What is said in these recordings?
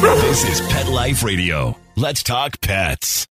This is Pet Life Radio. Let's talk pets.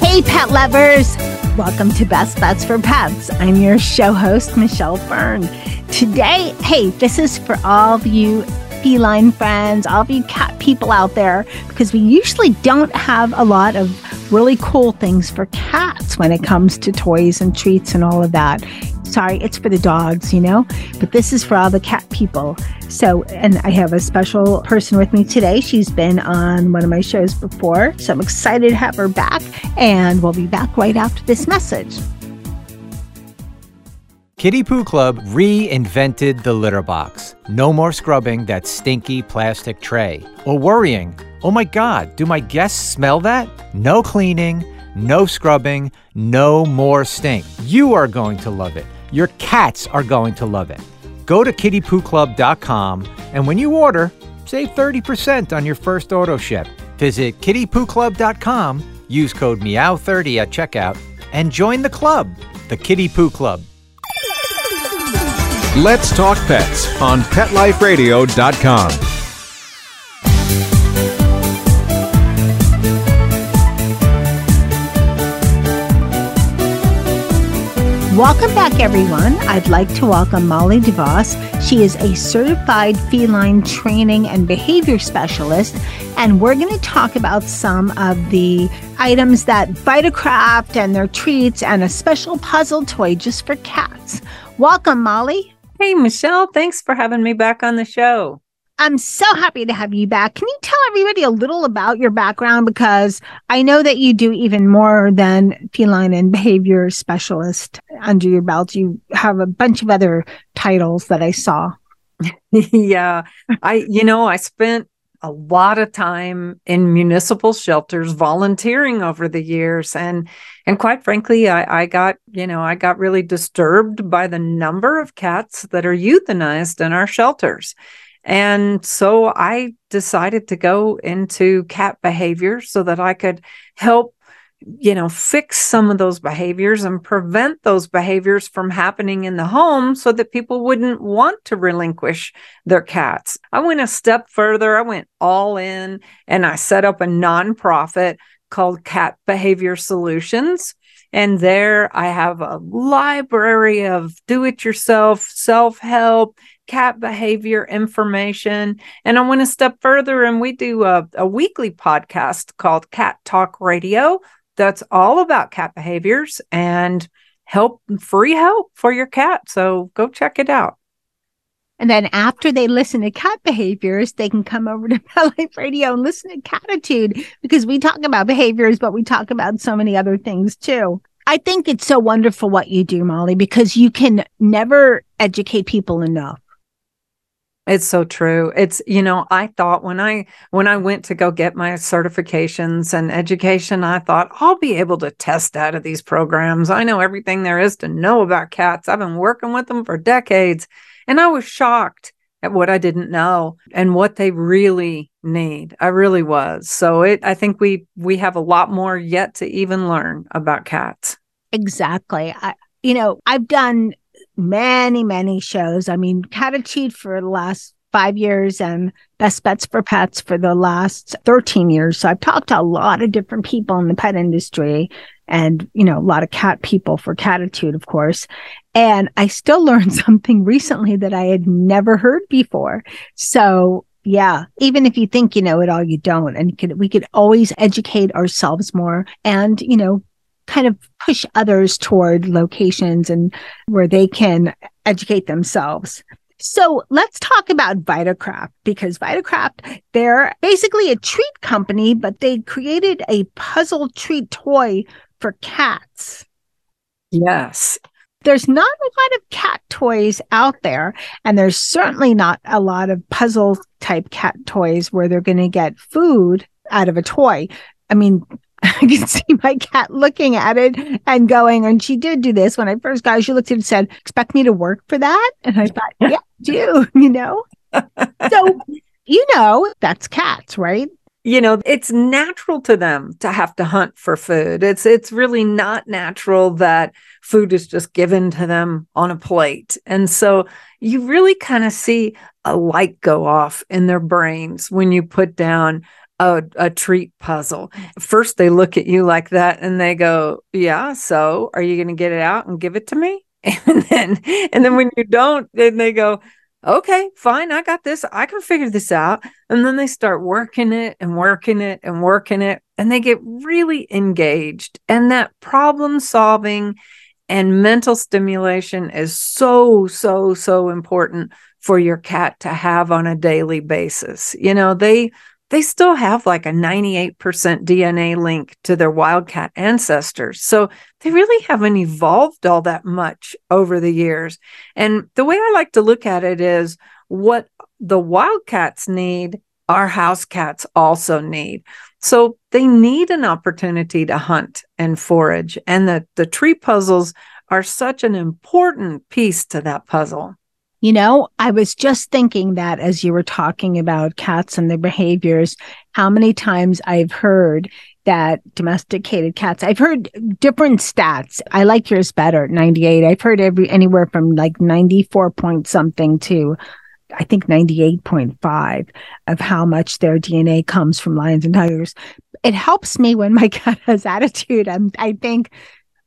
Hey, pet lovers! Welcome to Best Bets for Pets. I'm your show host, Michelle Fern. Today, hey, this is for all of you feline friends, all of you cat people out there, because we usually don't have a lot of really cool things for cats when it comes to toys and treats and all of that. Sorry, it's for the dogs, you know, but this is for all the cat people. So, and I have a special person with me today. She's been on one of my shows before, so I'm excited to have her back, and we'll be back right after this message. Kitty Poo Club reinvented the litter box. No more scrubbing that stinky plastic tray. Or worrying, oh my God, do my guests smell that? No cleaning, no scrubbing, no more stink. You are going to love it. Your cats are going to love it. Go to kittypooclub.com and when you order, save 30% on your first auto ship. Visit kittypooclub.com, use code MEOW30 at checkout, and join the club, the Kitty Poo Club. Let's Talk Pets on PetLifeRadio.com. Welcome back, everyone. I'd like to welcome Molly DeVoss. She is a certified feline training and behavior specialist, and we're going to talk about some of the items that Vitakraft and their treats and a special puzzle toy just for cats. Welcome, Molly. Hey, Michelle, thanks for having me back on the show. I'm so happy to have you back. Can you tell everybody a little about your background? Because I know that you do even more than feline and behavior specialist under your belt. You have a bunch of other titles that I saw. yeah. I, you know, I spent a lot of time in municipal shelters volunteering over the years. And and quite frankly I, I got you know i got really disturbed by the number of cats that are euthanized in our shelters. And so I decided to go into cat behavior so that I could help, you know, fix some of those behaviors and prevent those behaviors from happening in the home so that people wouldn't want to relinquish their cats. I went a step further. I went all in and I set up a nonprofit called Cat Behavior Solutions. And there I have a library of do it yourself, self help, cat behavior information. And I went a step further and we do a, a weekly podcast called Cat Talk Radio that's all about cat behaviors and help free help for your cat. So go check it out. And then after they listen to cat behaviors, they can come over to Pet Life Radio and listen to Catitude because we talk about behaviors, but we talk about so many other things too. I think it's so wonderful what you do, Molly, because you can never educate people enough. It's so true. It's you know, I thought when I when I went to go get my certifications and education, I thought I'll be able to test out of these programs. I know everything there is to know about cats. I've been working with them for decades, and I was shocked at what I didn't know and what they really need. I really was. So it I think we we have a lot more yet to even learn about cats. Exactly. I you know, I've done many, many shows. I mean, Catitude for the last five years and Best Bets for Pets for the last 13 years. So I've talked to a lot of different people in the pet industry and, you know, a lot of cat people for Catitude, of course. And I still learned something recently that I had never heard before. So yeah, even if you think you know it all, you don't. And could, we could always educate ourselves more and, you know, kind of push others toward locations and where they can educate themselves. So let's talk about Vitakraft because Vitakraft, they're basically a treat company, but they created a puzzle treat toy for cats. Yes. There's not a lot of cat toys out there, and there's certainly not a lot of puzzle type cat toys where they're going to get food out of a toy. I mean, I can see my cat looking at it and going, and she did do this when I first got it. She looked at it and said, Expect me to work for that? And I thought, Yeah, do, you know? so you know, that's cats, right? you know it's natural to them to have to hunt for food it's it's really not natural that food is just given to them on a plate and so you really kind of see a light go off in their brains when you put down a, a treat puzzle first they look at you like that and they go yeah so are you going to get it out and give it to me and then and then when you don't then they go okay, fine, I got this. I can figure this out. And then they start working it and working it and working it. And they get really engaged. And that problem solving and mental stimulation is so, so, so important for your cat to have on a daily basis. You know, they, they still have like a 98% DNA link to their wildcat ancestors. So they really haven't evolved all that much over the years. And the way I like to look at it is what the wildcats need, our house cats also need. So they need an opportunity to hunt and forage. And the, the tree puzzles are such an important piece to that puzzle. You know, I was just thinking that as you were talking about cats and their behaviors, how many times I've heard that domesticated cats, I've heard different stats. I like yours better, 98. I've heard every anywhere from like 94 point something to I think 98.5 of how much their DNA comes from lions and tigers. It helps me when my cat has attitude. I'm, I think,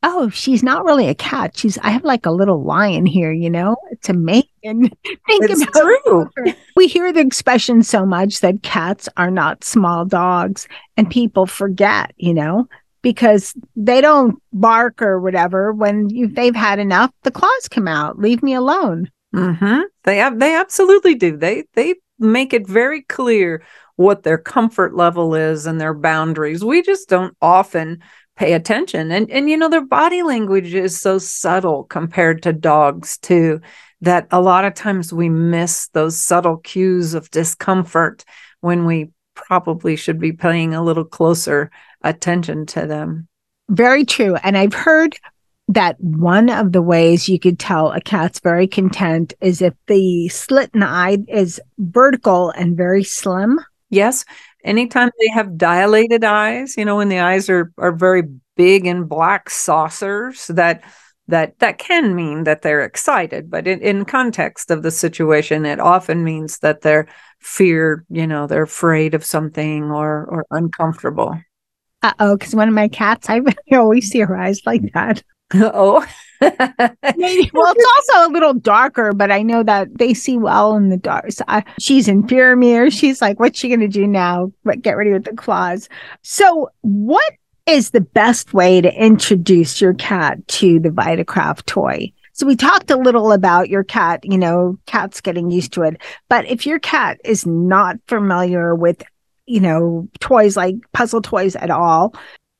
oh, she's not really a cat. She's I have like a little lion here, you know. It's amazing. Think it's about true. Her. We hear the expression so much that cats are not small dogs, and people forget, you know, because they don't bark or whatever. When you, they've had enough, the claws come out. Leave me alone. Mm-hmm. They have, they absolutely do. They they make it very clear what their comfort level is and their boundaries. We just don't often pay attention. And and you know their body language is so subtle compared to dogs too that a lot of times we miss those subtle cues of discomfort when we probably should be paying a little closer attention to them. Very true. And i've heard that one of the ways you could tell a cat's very content is if the slit in the eye is vertical and very slim. Yes anytime they have dilated eyes you know when the eyes are are very big and black saucers that that that can mean that they're excited but in, in context of the situation it often means that they're feared you know they're afraid of something or or uncomfortable. Uh-oh because one of my cats i always see her eyes like that. Oh well, it's also a little darker, but I know that they see well in the dark. So I, she's in fear mirror. She's like, what's she going to do now? But get ready with the claws. So, what is the best way to introduce your cat to the Vitakraft toy? So we talked a little about your cat, you know, cats getting used to it. But if your cat is not familiar with, you know, toys like puzzle toys at all,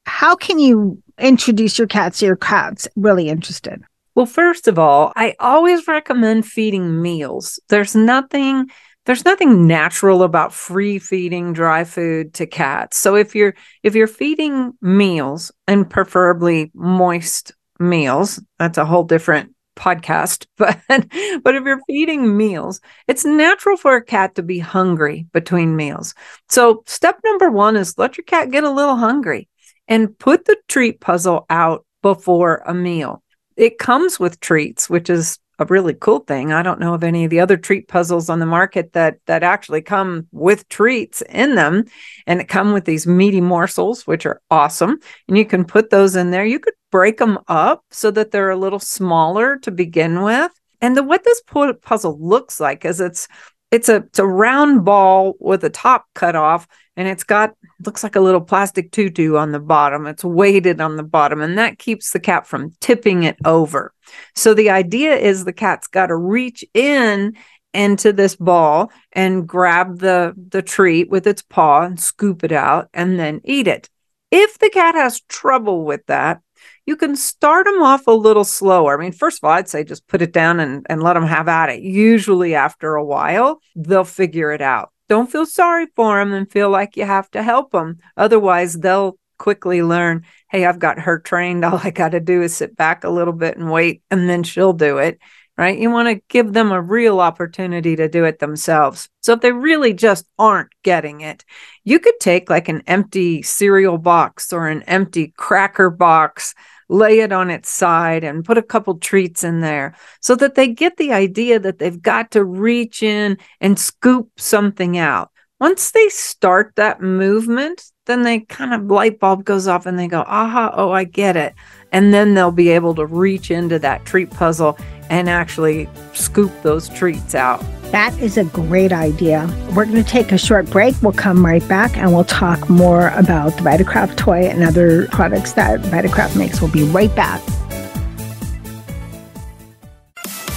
how can you introduce your cats so your cat's really interested? Well, first of all, I always recommend feeding meals. There's nothing there's nothing natural about free feeding dry food to cats. So if you're if you're feeding meals and preferably moist meals, that's a whole different podcast, but but if you're feeding meals, it's natural for a cat to be hungry between meals. So step number 1 is let your cat get a little hungry and put the treat puzzle out before a meal. It comes with treats, which is a really cool thing. I don't know of any of the other treat puzzles on the market that that actually come with treats in them and it come with these meaty morsels which are awesome and you can put those in there. You could break them up so that they're a little smaller to begin with. And the what this puzzle looks like is it's it's a it's a round ball with a top cut off and it's got looks like a little plastic tutu on the bottom it's weighted on the bottom and that keeps the cat from tipping it over so the idea is the cat's got to reach in into this ball and grab the the treat with its paw and scoop it out and then eat it if the cat has trouble with that you can start them off a little slower. I mean, first of all, I'd say just put it down and, and let them have at it. Usually, after a while, they'll figure it out. Don't feel sorry for them and feel like you have to help them. Otherwise, they'll quickly learn hey, I've got her trained. All I got to do is sit back a little bit and wait, and then she'll do it. right? You want to give them a real opportunity to do it themselves. So if they really just aren't getting it, you could take like an empty cereal box or an empty cracker box, lay it on its side and put a couple treats in there so that they get the idea that they've got to reach in and scoop something out. Once they start that movement, then they kind of light bulb goes off and they go, aha, oh, I get it. And then they'll be able to reach into that treat puzzle and actually scoop those treats out. That is a great idea. We're going to take a short break. We'll come right back and we'll talk more about the Vitakraft toy and other products that Vitakraft makes. We'll be right back.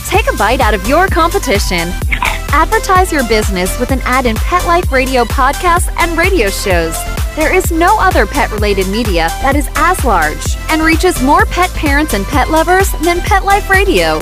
Take a bite out of your competition. Advertise your business with an ad in Pet Life Radio podcasts and radio shows. There is no other pet related media that is as large and reaches more pet parents and pet lovers than Pet Life Radio.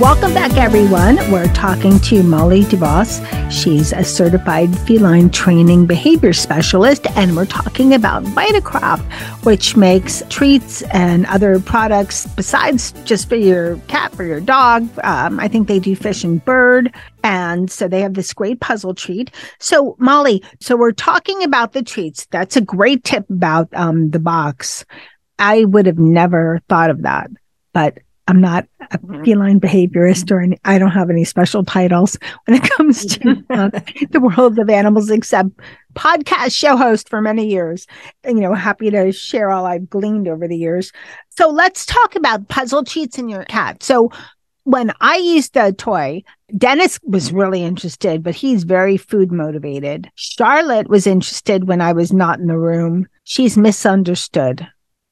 Welcome back, everyone. We're talking to Molly DeVoss. She's a certified feline training behavior specialist, and we're talking about Vitakraft, which makes treats and other products besides just for your cat, for your dog. Um, I think they do fish and bird. And so they have this great puzzle treat. So, Molly, so we're talking about the treats. That's a great tip about um, the box. I would have never thought of that, but I'm not a feline behaviorist or any, I don't have any special titles when it comes to uh, the world of animals, except podcast show host for many years. And, you know, happy to share all I've gleaned over the years. So let's talk about puzzle cheats in your cat. So when I used the toy, Dennis was really interested, but he's very food motivated. Charlotte was interested when I was not in the room. She's misunderstood.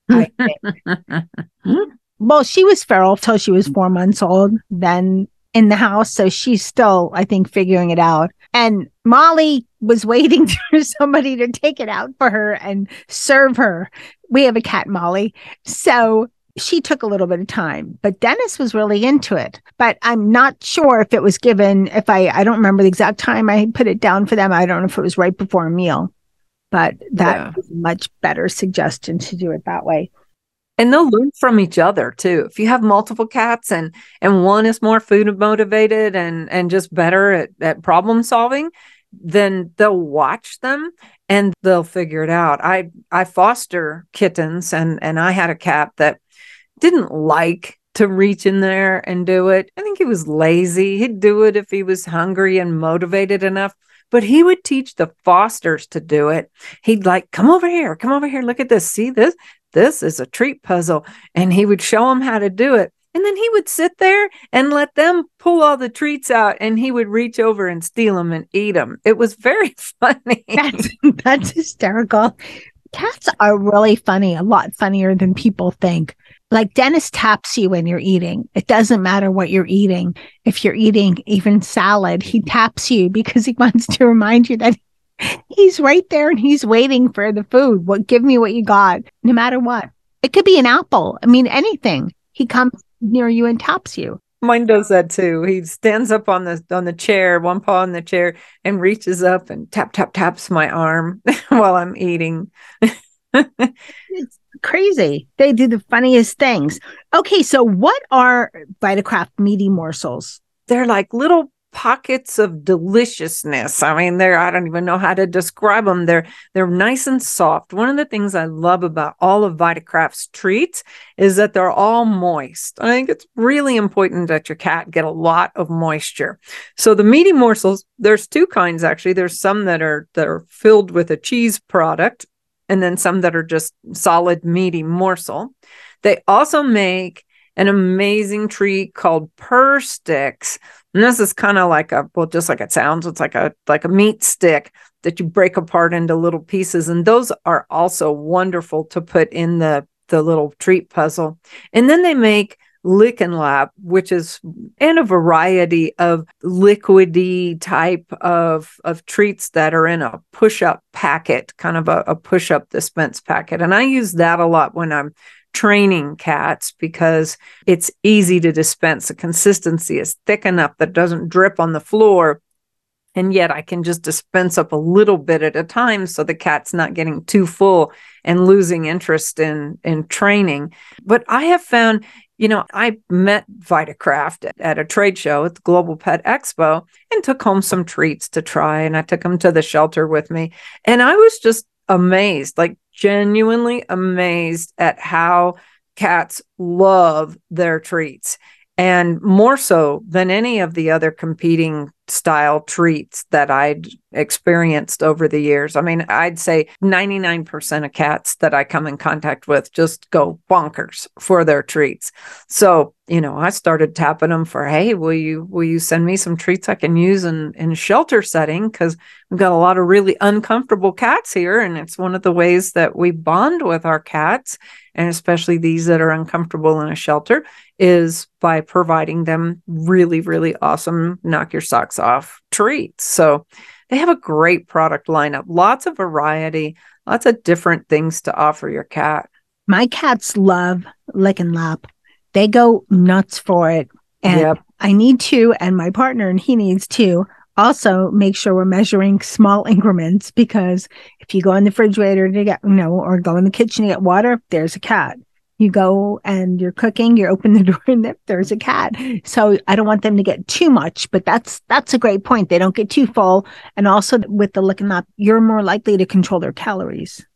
I think. well, she was feral till she was four months old, then in the house. So she's still, I think, figuring it out. And Molly was waiting for somebody to take it out for her and serve her. We have a cat, Molly. So she took a little bit of time, but Dennis was really into it. But I'm not sure if it was given, if I, I don't remember the exact time I put it down for them. I don't know if it was right before a meal, but that Yeah. was a much better suggestion to do it that way. And they'll learn from each other too. If you have multiple cats and and one is more food motivated and and just better at, at problem solving then they'll watch them and they'll figure it out. I i foster kittens and and i had a cat that didn't like to reach in there and do it. I think he was lazy. He'd do it if he was hungry and motivated enough but he would teach the fosters to do it. He'd like come over here come over here. Look at this. See this this is a treat puzzle. And he would show them how to do it. And then he would sit there and let them pull all the treats out and he would reach over and steal them and eat them. It was very funny. That's that's hysterical. Cats are really funny, a lot funnier than people think. Like Dennis taps you when you're eating. It doesn't matter what you're eating. If you're eating even salad, he taps you because he wants to remind you that he's right there and he's waiting for the food. What give me what you got, no matter what. It could be an apple. I mean, anything. He comes near you and taps you. Mine does that too. He stands up on the on the chair, one paw on the chair, and reaches up and tap tap taps my arm while I'm eating. It's crazy. They do the funniest things. Okay, so what are Vitakraft meaty morsels? They're like little pockets of deliciousness. I mean, they're I don't even know how to describe them. They're they're nice and soft. One of the things I love about all of Vitakraft's treats is that they're all moist. I think it's really important that your cat get a lot of moisture. So the meaty morsels, there's two kinds actually. There's some that are that are filled with a cheese product and then some that are just solid meaty morsel. They also make an amazing treat called purr sticks. And this is kind of like a well, just like it sounds, it's like a like a meat stick that you break apart into little pieces. And those are also wonderful to put in the the little treat puzzle. And then they make Lickin' Lap, which is and a variety of liquidy type of of treats that are in a push-up packet, kind of a, a push-up dispense packet. And I use that a lot when I'm training cats because it's easy to dispense. The consistency is thick enough that doesn't drip on the floor. And yet I can just dispense up a little bit at a time so the cat's not getting too full and losing interest in in training. But I have found you know, I met Vitakraft at a trade show at the Global Pet Expo and took home some treats to try. And I took them to the shelter with me. And I was just amazed, like genuinely amazed at how cats love their treats. And more so than any of the other competing style treats that I'd experienced over the years. I mean, I'd say 99% of cats that I come in contact with just go bonkers for their treats. So, you know, I started tapping them for, hey, will you will you send me some treats I can use in in shelter setting cuz we've got a lot of really uncomfortable cats here and it's one of the ways that we bond with our cats and especially these that are uncomfortable in a shelter is by providing them really, really awesome knock your socks off treats. So they have a great product lineup, lots of variety, lots of different things to offer your cat. My cats love Lickin' Lap. They go nuts for it. And yep. I need to, and my partner, and he needs to also make sure we're measuring small increments because if you go in the refrigerator to get, you know, or go in the kitchen to get water, there's a cat you go and you're cooking, you open the door and there's a cat. So I don't want them to get too much, but that's that's a great point. They don't get too full. And also with the Lickin' up, you're more likely to control their calories.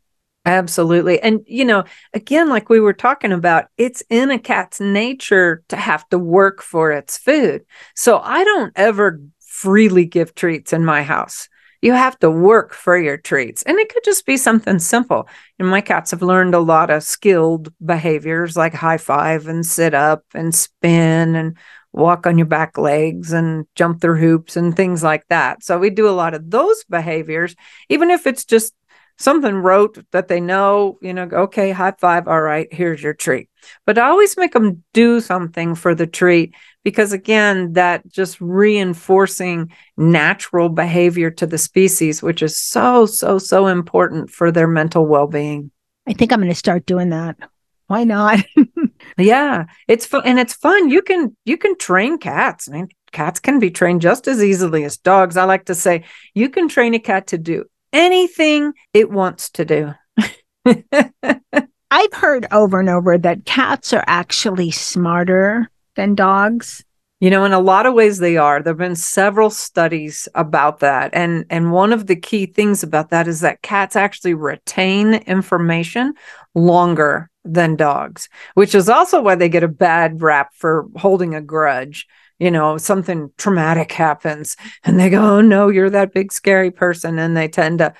Absolutely. And, you know, again, like we were talking about, it's in a cat's nature to have to work for its food. So I don't ever freely give treats in my house you have to work for your treats. And it could just be something simple. And my cats have learned a lot of skilled behaviors like high five and sit up and spin and walk on your back legs and jump through hoops and things like that. So we do a lot of those behaviors, even if it's just something rote that they know, you know, okay, high five. All right, here's your treat. But I always make them do something for the treat because, again, that just reinforcing natural behavior to the species, which is so, so, so important for their mental well being. I think I'm going to start doing that. Why not? yeah, it's fun and it's fun. You can you can train cats. I mean, cats can be trained just as easily as dogs. I like to say you can train a cat to do anything it wants to do. I've heard over and over that cats are actually smarter than dogs. You know, in a lot of ways they are. There've been several studies about that. And and one of the key things about that is that cats actually retain information longer than dogs, which is also why they get a bad rap for holding a grudge you know, something traumatic happens and they go, Oh no, you're that big scary person. And they tend to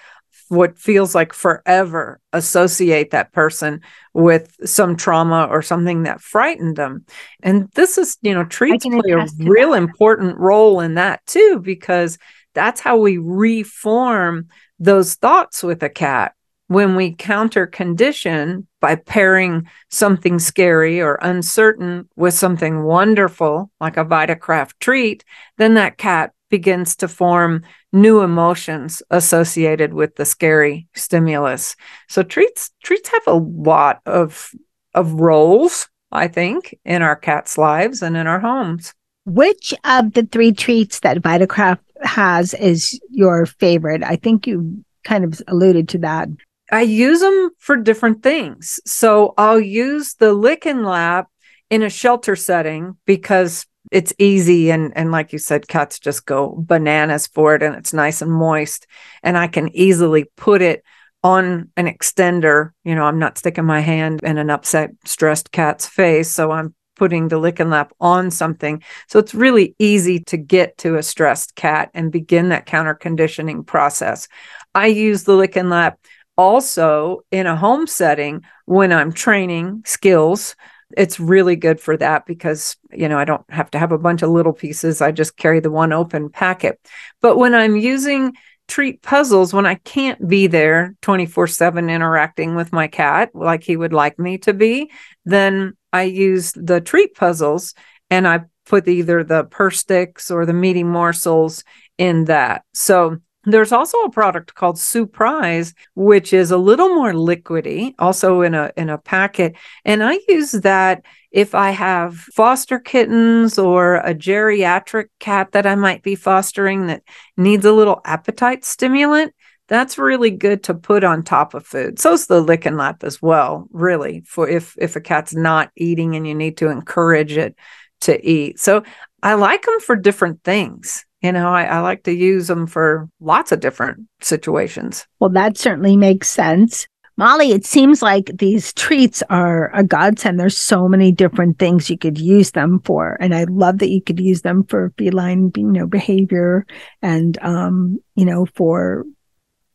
what feels like forever associate that person with some trauma or something that frightened them. And this is, you know, treats play a real that. important role in that too, because that's how we reform those thoughts with a cat when we counter condition by pairing something scary or uncertain with something wonderful, like a vitakraft treat, then that cat begins to form new emotions associated with the scary stimulus. So treats treats have a lot of of roles, I think, in our cats' lives and in our homes. Which of the three treats that Vitakraft has is your favorite? I think you kind of alluded to that. I use them for different things. So I'll use the Lickin' Lap in a shelter setting because it's easy and and like you said cats just go bananas for it and it's nice and moist and I can easily put it on an extender. You know I'm not sticking my hand in an upset stressed cat's face so I'm putting the lick and Lap on something. So it's really easy to get to a stressed cat and begin that counter conditioning process. I use the lick and Lap also in a home setting when I'm training skills it's really good for that because, you know, I don't have to have a bunch of little pieces. I just carry the one open packet. But when I'm using treat puzzles, when I can't be there 24 7 interacting with my cat like he would like me to be, then I use the treat puzzles and I put either the purr sticks or the meaty morsels in that. So there's also a product called Surprise, which is a little more liquidy, also in a in a packet. And I use that if I have foster kittens or a geriatric cat that I might be fostering that needs a little appetite stimulant. That's really good to put on top of food. So is the lick and lap as well, really, for if if a cat's not eating and you need to encourage it to eat. So I like them for different things you know, I, I, like to use them for lots of different situations. Well, that certainly makes sense. Molly, it seems like these treats are a godsend. There's so many different things you could use them for. And I love that you could use them for feline, you know, behavior and, um, you know, for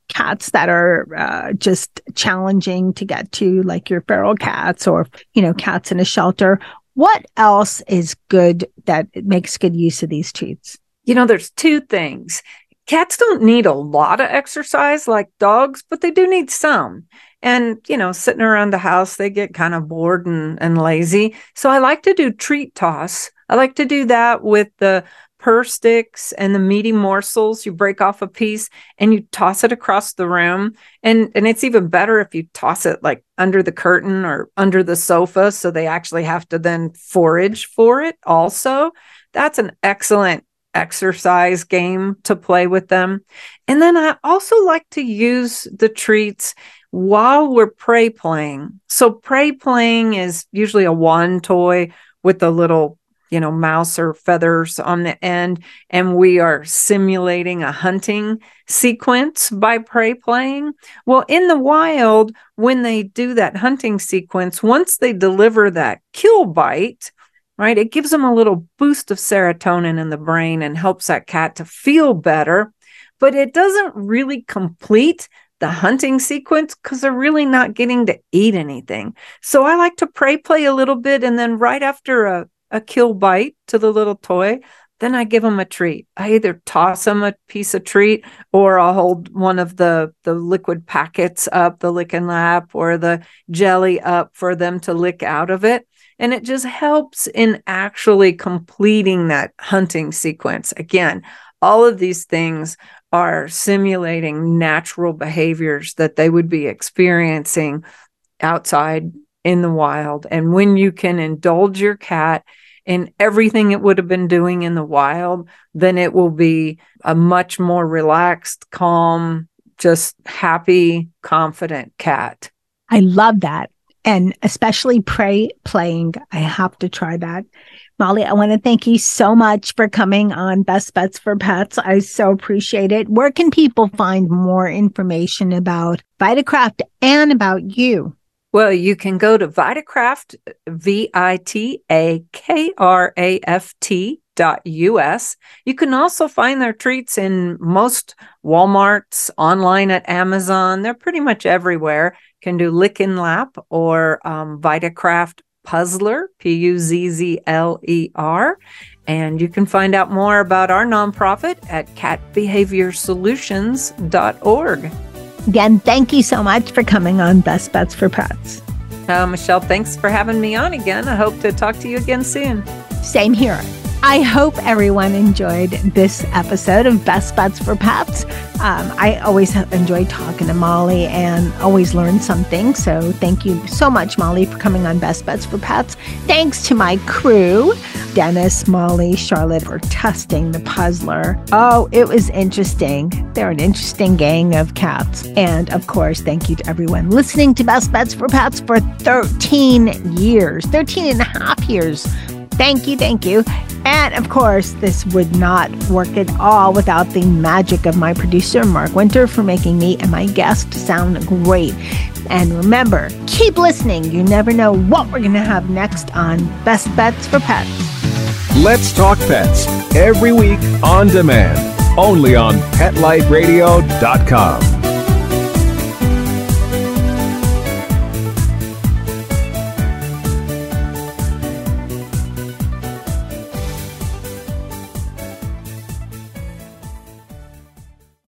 cats that are uh, just challenging to get to, like your feral cats or, you know, cats in a shelter. What else is good that makes good use of these treats? You know, there's two things. Cats don't need a lot of exercise like dogs, but they do need some. And, you know, sitting around the house, they get kind of bored and, and lazy. So I like to do treat toss. I like to do that with the purr sticks and the meaty morsels. You break off a piece and you toss it across the room. And and it's even better if you toss it like under the curtain or under the sofa. So they actually have to then forage for it also. That's an excellent exercise game to play with them. And then I also like to use the treats while we're prey playing. So, prey playing is usually a wand toy with a little, you know, mouse or feathers on the end. And we are simulating a hunting sequence by prey playing. Well, in the wild, when they do that hunting sequence, once they deliver that kill bite, right? It gives them a little boost of serotonin in the brain and helps that cat to feel better, but it doesn't really complete the hunting sequence because they're really not getting to eat anything. So I like to prey play a little bit and then right after a, a kill bite to the little toy, then I give them a treat. I either toss them a piece of treat or I'll hold one of the the liquid packets up, the lick and lap or the jelly up for them to lick out of it. And it just helps in actually completing that hunting sequence. Again, all of these things are simulating natural behaviors that they would be experiencing outside in the wild. And when you can indulge your cat in everything it would have been doing in the wild, then it will be a much more relaxed, calm, just happy, confident cat. I love that and especially prey playing. I have to try that. Molly, I want to thank you so much for coming on Best Bets for Pets. I so appreciate it. Where can people find more information about Vitakraft and about you? Well, you can go to Vitakraft, V I T A K R A F T us. You can also find their treats in most Walmarts, online at Amazon. They're pretty much everywhere can do Lick and Lap or um, Vitakraft Puzzler, P U Z Z L E R. And you can find out more about our nonprofit at catbehaviorsolutions.org. Again, thank you so much for coming on Best Bets for Pets. Uh, Michelle, thanks for having me on again. I hope to talk to you again soon. Same here. I hope everyone enjoyed this episode of Best Bets for Pets. Um, I always enjoy talking to Molly and always learn something. So thank you so much, Molly, for coming on Best Bets for Pets. Thanks to my crew, Dennis, Molly, Charlotte, for testing the puzzler. Oh, it was interesting. They're an interesting gang of cats. And of course, thank you to everyone listening to Best Bets for Pets for 13 years, 13 and a half years. Thank you, thank you. And of course, this would not work at all without the magic of my producer, Mark Winter, for making me and my guest sound great. And remember, keep listening. You never know what we're going to have next on Best Bets for Pets. Let's Talk Pets every week on demand, only on PetLifeRadio.com.